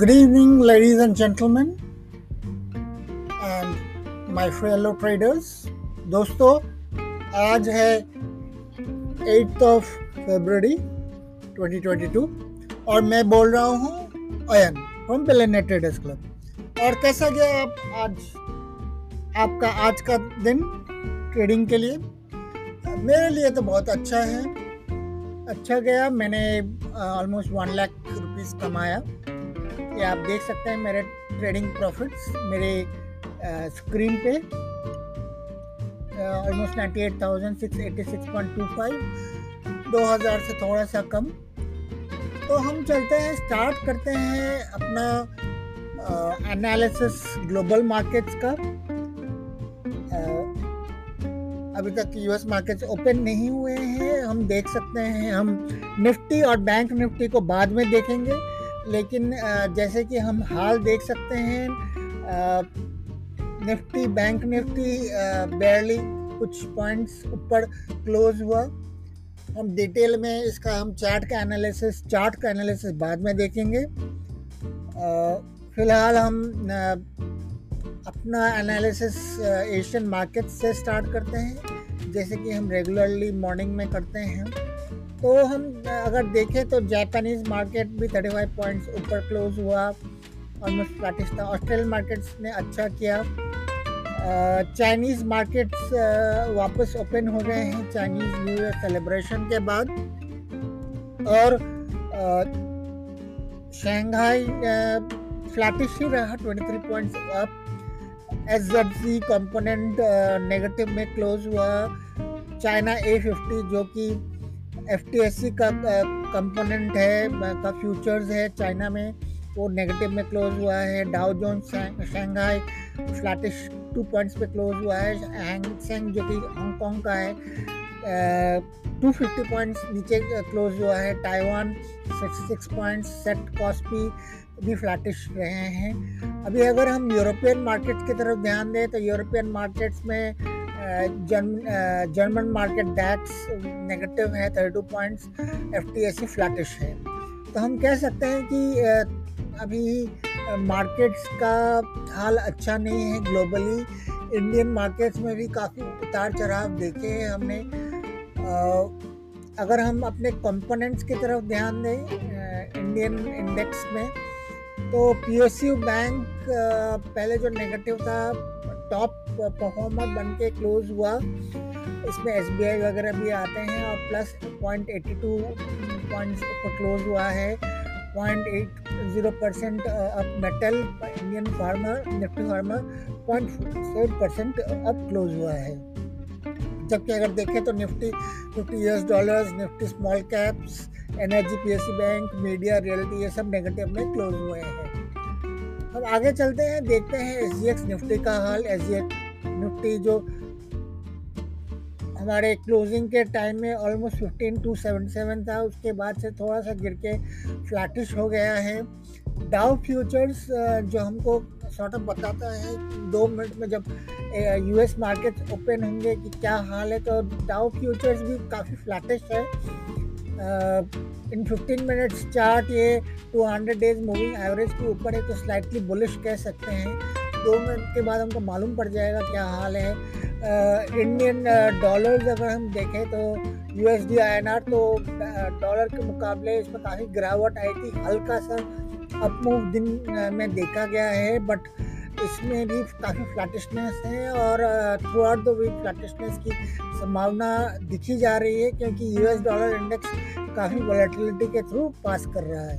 Good evening, ladies and gentlemen, and my fellow traders. दोस्तों आज है 8th ऑफ़ फरवरी 2022 और मैं बोल रहा हूँ अयन फ्रॉम बिलेनियर ट्रेडर्स क्लब और कैसा गया आप आज? आपका आज का दिन ट्रेडिंग के लिए? मेरे लिए तो बहुत अच्छा है। अच्छा गया मैंने ऑलमोस्ट वन लाख रुपीज़ कमाया। ये आप देख सकते हैं मेरे ट्रेडिंग प्रॉफिट्स मेरे स्क्रीन पे almost ninety eight thousand six eighty six point two five दो हज़ार से थोड़ा सा कम। तो हम चलते हैं स्टार्ट करते हैं अपना एनालिसिस ग्लोबल मार्केट्स का। अभी तक यूएस मार्केट्स ओपन नहीं हुए हैं। हम देख सकते हैं, हम निफ्टी और बैंक निफ्टी को बाद में देखेंगे। लेकिन जैसे कि हम हाल देख सकते हैं निफ्टी, बैंक निफ्टी बेरली कुछ पॉइंट्स ऊपर क्लोज हुआ। हम डिटेल में इसका हम चार्ट का एनालिसिस चार्ट का एनालिसिस बाद में देखेंगे। फ़िलहाल हम अपना एनालिसिस एशियन मार्केट से स्टार्ट करते हैं। जैसे कि हम रेगुलरली मॉर्निंग में करते हैं। तो हम, अगर देखें तो जापानीज़ मार्केट भी 35 पॉइंट्स ऊपर क्लोज हुआ ऑलमोस्ट फ्लैटिश था ऑस्ट्रेलियन मार्केट्स ने अच्छा किया। चाइनीज़ मार्केट्स वापस ओपन हो गए हैं चाइनीज़ न्यू ईयर सेलिब्रेशन के बाद। और शंघाई फ्लैटिश ही रहा 23 points up S Z C component negative में क्लोज हुआ। चाइना ए फिफ्टी जो कि एफ़ का कंपोनेंट है का फ्यूचर्स है चाइना में, वो नेगेटिव में क्लोज हुआ है Dow Jones Shanghai flattish two points पे क्लोज हुआ है हैंग सेंग जो कि हांगकॉन्ग का है टू फिफ्टी पॉइंट्स नीचे क्लोज हुआ है Taiwan six points set Kospi भी फ्लैटिश रहे हैं। अभी अगर हम यूरोपियन मार्केट्स की तरफ़ ध्यान दें तो यूरोपियन मार्केट्स में जर्मन मार्केट डैक्स नेगेटिव है thirty two points F T S flattish है। तो हम कह सकते हैं कि अभी मार्केट्स का हाल अच्छा नहीं है ग्लोबली। इंडियन मार्केट्स में भी काफ़ी उतार चढ़ाव देखे हैं हमने। अगर हम अपने कंपोनेंट्स की तरफ़ ध्यान दें इंडियन इंडेक्स में तो पीएसयू बैंक पहले जो नेगेटिव था, टॉप परफॉर्मर बन के क्लोज हुआ। इसमें एसबीआई वगैरह भी आते हैं और plus point eighty two points पर क्लोज हुआ है। Point eight zero percent up metal Indian pharma Nifty pharma point four percent up close हुआ है। जबकि अगर देखें तो Nifty fifty US dollars Nifty small caps energy PSC bank media realty ये सब नेगेटिव में क्लोज हुए हैं। अब आगे चलते हैं, देखते हैं एसजीएक्स निफ्टी का हाल एसजीएक्स निफ्टी जो हमारे क्लोजिंग के टाइम में almost fifteen two seven seven था, उसके बाद से थोड़ा सा गिर के फ्लैटिश हो गया है। डाउ फ्यूचर्स जो हमको सॉर्ट ऑफ़ बताता है, दो मिनट में जब यूएस मार्केट ओपन होंगे कि क्या हाल है तो डाउ फ्यूचर्स भी काफ़ी फ्लैटिश है। इन 15 मिनट्स चार्ट ये 200 डेज़ मूविंग एवरेज के ऊपर है तो स्लाइटली बुलिश कह सकते हैं। दो मिनट के बाद हमको मालूम पड़ जाएगा क्या हाल है। इंडियन डॉलर्स अगर हम देखें तो U S D I N R तो डॉलर के मुकाबले इसमें काफ़ी गिरावट आई थी। हल्का सा अप मूव दिन में देखा गया है बट इसमें भी काफ़ी फ्लैटिशनेस है और throughout the week flattishness की संभावना दिखी जा रही है, क्योंकि यूएस डॉलर इंडेक्स काफ़ी वॉलेटिलिटी के थ्रू पास कर रहा है।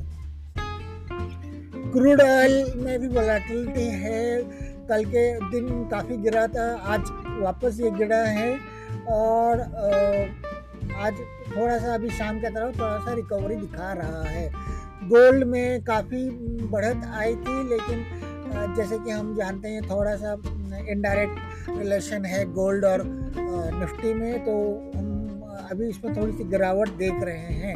क्रूड ऑयल में भी वॉलेटिलिटी है। कल के दिन काफ़ी गिरा था, आज वापस ये गिरा है। और आज थोड़ा सा अभी शाम की तरफ़ थोड़ा सा रिकवरी दिखा रहा है। गोल्ड में काफ़ी बढ़त आई थी, लेकिन जैसे कि हम जानते हैं थोड़ा सा इनडायरेक्ट रिलेशन है गोल्ड और निफ्टी में तो हम अभी इसमें थोड़ी सी गिरावट देख रहे हैं।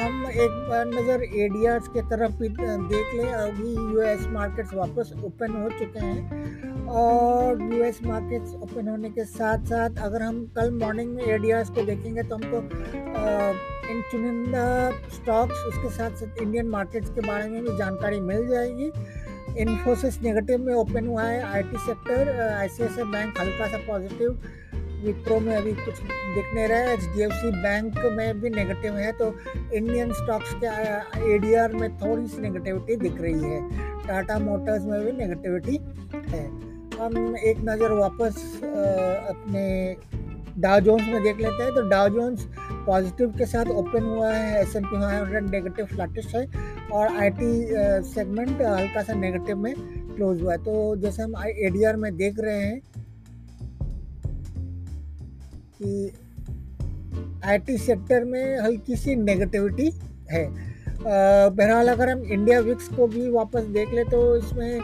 हम एक बार नज़र एडियाज के तरफ़ भी देख लें। अभी यूएस मार्केट्स वापस ओपन हो चुके हैं और यूएस मार्केट्स ओपन होने के साथ साथ अगर हम कल मॉर्निंग में एडियाज को देखेंगे तो हमको इन चुनिंदा स्टॉक्स उसके साथ साथ इंडियन मार्केट्स के बारे में भी जानकारी मिल जाएगी। इन्फोसिस नेगेटिव में ओपन हुआ है आईटी सेक्टर आईसीआईसीआई बैंक हल्का सा पॉजिटिव विप्रो में अभी कुछ दिख नहीं रहा है। H D F C bank में भी नेगेटिव है तो इंडियन स्टॉक्स के ए डी आर में थोड़ी सी नेगेटिविटी दिख रही है। टाटा मोटर्स में भी नेगेटिविटी है। हम एक नज़र वापस अपने डाउ जोन्स में देख लेते हैं। तो डाउ जोन्स पॉजिटिव के साथ ओपन हुआ है। S N P hundred negative flattish है और आईटी सेगमेंट हल्का सा नेगेटिव में क्लोज हुआ है। तो जैसे हम एडीआर में देख रहे हैं कि आईटी सेक्टर में हल्की सी नेगेटिविटी है। बहरहाल अगर हम इंडिया विक्स को भी वापस देख ले तो इसमें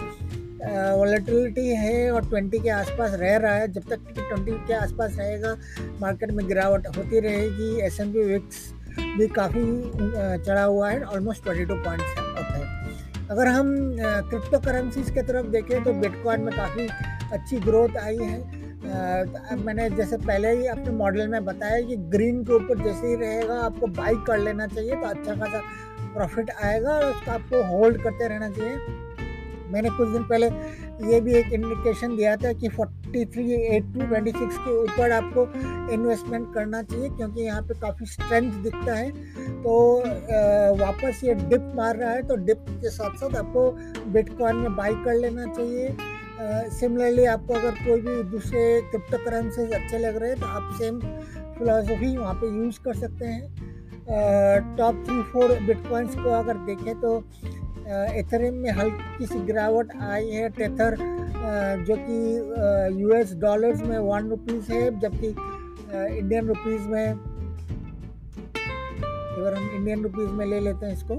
वॉलेटिलिटी है और 20 के आसपास रह रहा है। जब तक कि 20 के आसपास रहेगा मार्केट में गिरावट होती रहेगी। एस एम विक्स भी काफ़ी चढ़ा हुआ है ऑलमोस्ट ट्वेंटी टू पॉइंट्स है। अगर हम क्रिप्टो करेंसीज की तरफ़ देखें तो बिटकॉइन में काफ़ी अच्छी ग्रोथ आई है। मैंने जैसे पहले ही अपने मॉडल में बताया कि ग्रीन के ऊपर जैसे ही रहेगा, आपको बाई कर लेना चाहिए तो अच्छा खासा प्रॉफिट आएगा और उसका आपको होल्ड करते रहना चाहिए। मैंने कुछ दिन पहले ये भी एक इंडिकेशन दिया था कि 43 एट टू ट्वेंटी सिक्स के ऊपर आपको इन्वेस्टमेंट करना चाहिए क्योंकि यहाँ पे काफ़ी स्ट्रेंथ दिखता है। तो वापस ये डिप मार रहा है तो डिप के साथ साथ आपको बिटकॉइन में बाई कर लेना चाहिए। सिमिलरली आपको अगर कोई भी दूसरे क्रिप्टो करेंसीज अच्छे लग रहे हैं तो आप सेम फिलोसफी वहाँ पे यूज़ कर सकते हैं। टॉप थ्री फोर बिटकॉइंस को अगर देखें तो एथरियम में हल्की सी गिरावट आई है। टेथर जो कि यूएस डॉलर्स में वन रुपीज़ है, जबकि इंडियन रुपीज़ में, अगर हम इंडियन रुपीज़ में ले लेते हैं इसको।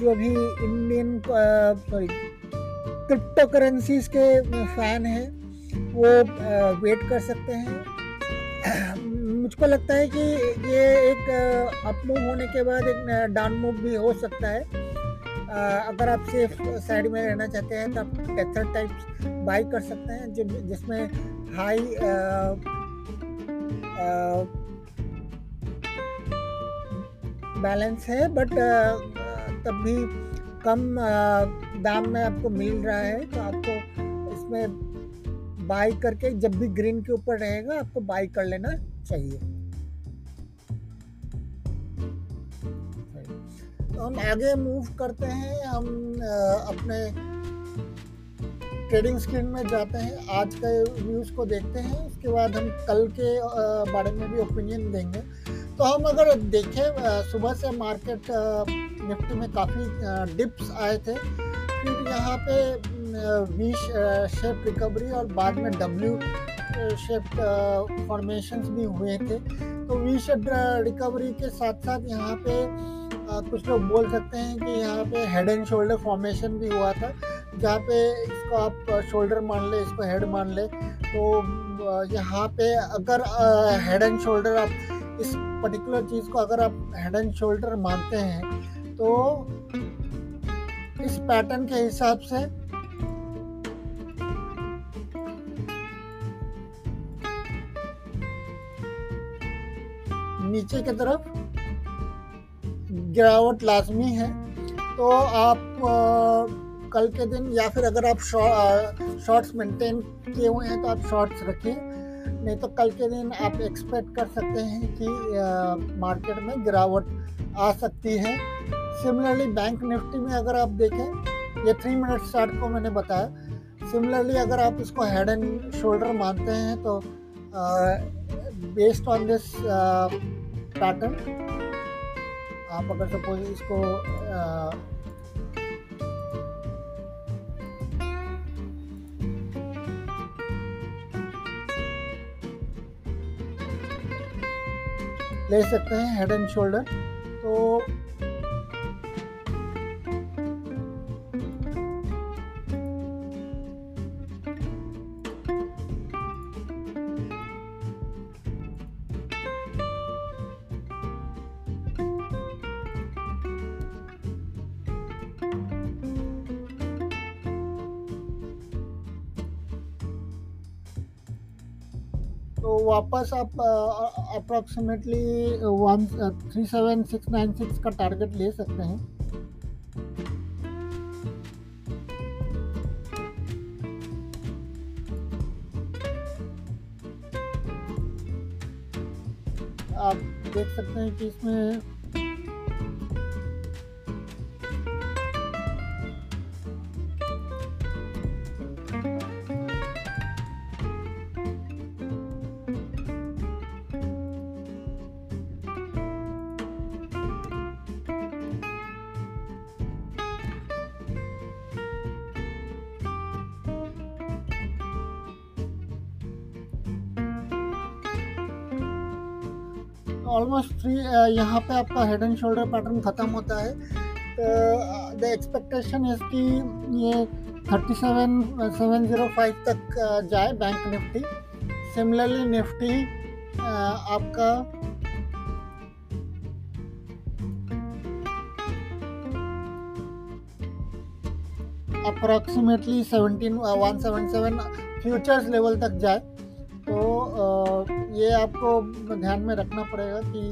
जो भी इंडियन सॉरी क्रिप्टो करेंसीज के फ़ैन हैं, वो वेट कर सकते हैं। मुझको लगता है कि ये एक अप मूव होने के बाद एक डाउन मूव भी हो सकता है। अगर आप सेफ़ साइड में रहना चाहते हैं तो आप टेथर टाइप्स बाई कर सकते हैं जिसमें हाई बैलेंस है बट तब भी कम दाम में आपको मिल रहा है तो आपको इसमें बाई करके जब भी ग्रीन के ऊपर रहेगा, आपको बाई कर लेना चाहिए। तो हम आगे मूव करते हैं, हम अपने ट्रेडिंग स्क्रीन में जाते हैं, आज का न्यूज़ को देखते हैं, उसके बाद हम कल के बारे में भी ओपिनियन देंगे। तो हम अगर देखें सुबह से मार्केट निफ्टी में काफ़ी डिप्स आए थे। फिर यहाँ पे वी शेप रिकवरी और बाद में डब्ल्यू शेप फॉर्मेशन भी हुए थे। तो वी शेप रिकवरी के साथ साथ यहाँ पे कुछ लोग बोल सकते हैं कि यहाँ पे हेड एंड शोल्डर फॉर्मेशन भी हुआ था, जहाँ पे इसको आप शोल्डर मान ले, इसको हेड मान ले। तो यहाँ पे अगर हेड एंड शोल्डर आप इस पर्टिकुलर चीज़ को अगर आप हेड एंड शोल्डर मानते हैं तो इस पैटर्न के हिसाब से नीचे की तरफ़ गिरावट लाजमी है। तो आप आ, कल के दिन या फिर अगर आप शॉर्ट्स मेंटेन किए हुए हैं तो आप शॉर्ट्स रखिए। नहीं तो कल के दिन आप एक्सपेक्ट कर सकते हैं कि मार्केट में गिरावट आ सकती है। सिमिलरली बैंक निफ्टी में अगर आप देखें, ये थ्री मिनट स्टार्ट को मैंने बताया। सिमिलरली अगर आप इसको हेड एंड शोल्डर मानते हैं तो बेस्ड ऑन दिस पैटर्न आप अगर सपोज़ इसको ले सकते हैं हेड एंड शोल्डर तो तो वापस आप approximately one three seven six nine six का टारगेट ले सकते हैं। आप देख सकते हैं कि इसमें ऑलमोस्ट फ्री यहाँ पे आपका हेड एंड शोल्डर पैटर्न ख़त्म होता है। द एक्सपेक्टेशन इज़ कि ये thirty seven seven zero five तक जाए बैंक निफ्टी। सिमिलरली निफ्टी आपका approximately seventeen one seven seven futures level तक जाए। तो ये आपको ध्यान में रखना पड़ेगा कि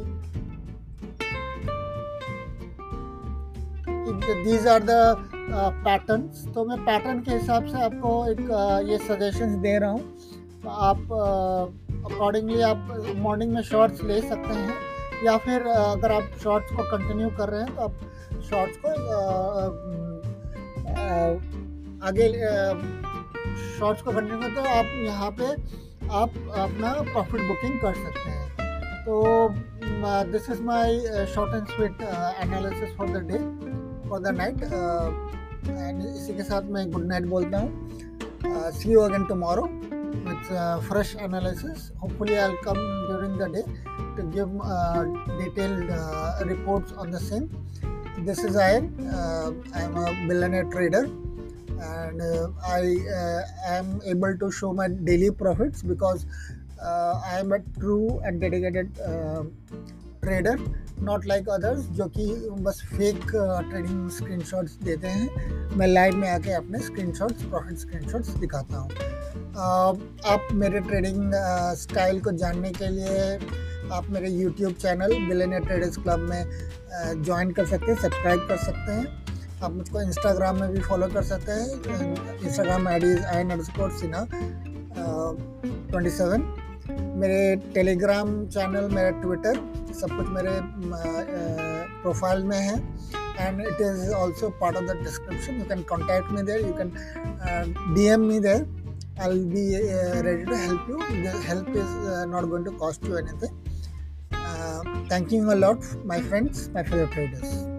दीज आर द पैटर्न्स तो मैं पैटर्न के हिसाब से आपको एक uh, ये सजेशंस दे रहा हूँ। आप अकॉर्डिंगली uh, आप मॉर्निंग में शॉर्ट्स ले सकते हैं या फिर uh, अगर आप शॉर्ट्स को कंटिन्यू कर रहे हैं तो आप शॉर्ट्स को आगे शॉर्ट्स को कंटिन्यू करते तो आप यहाँ पे आप अपना प्रॉफिट बुकिंग कर सकते हैं। तो this is my short and sweet analysis for the day for the night and इसी के साथ मैं गुड नाइट बोलता हूँ। See you again tomorrow with fresh analysis hopefully I come during the day to give detailed reports on the same this is I I am a billionaire trader and uh, I uh, am able to show my daily profits because uh, I am a true and dedicated trader not like others जो कि बस fake trading screenshots देते हैं। मैं live में आके अपने screenshots profit screenshots दिखाता हूँ। आप मेरे ट्रेडिंग स्टाइल को जानने के लिए आप मेरे YouTube channel billionaire traders club में ज्वाइन कर सकते हैं सब्सक्राइब कर सकते हैं। आप मुझको इंस्टाग्राम में भी फॉलो कर सकते हैं Instagram I D I underscore Sinha twenty मेरे टेलीग्राम चैनल मेरा ट्विटर सब कुछ मेरे प्रोफ़ाइल में है and it is also part of the description you can contact me there you can D M me there be uh, ready to help you. The help is uh, not going to cost you anything. Uh, thanking a lot, my friends, my fellow traders.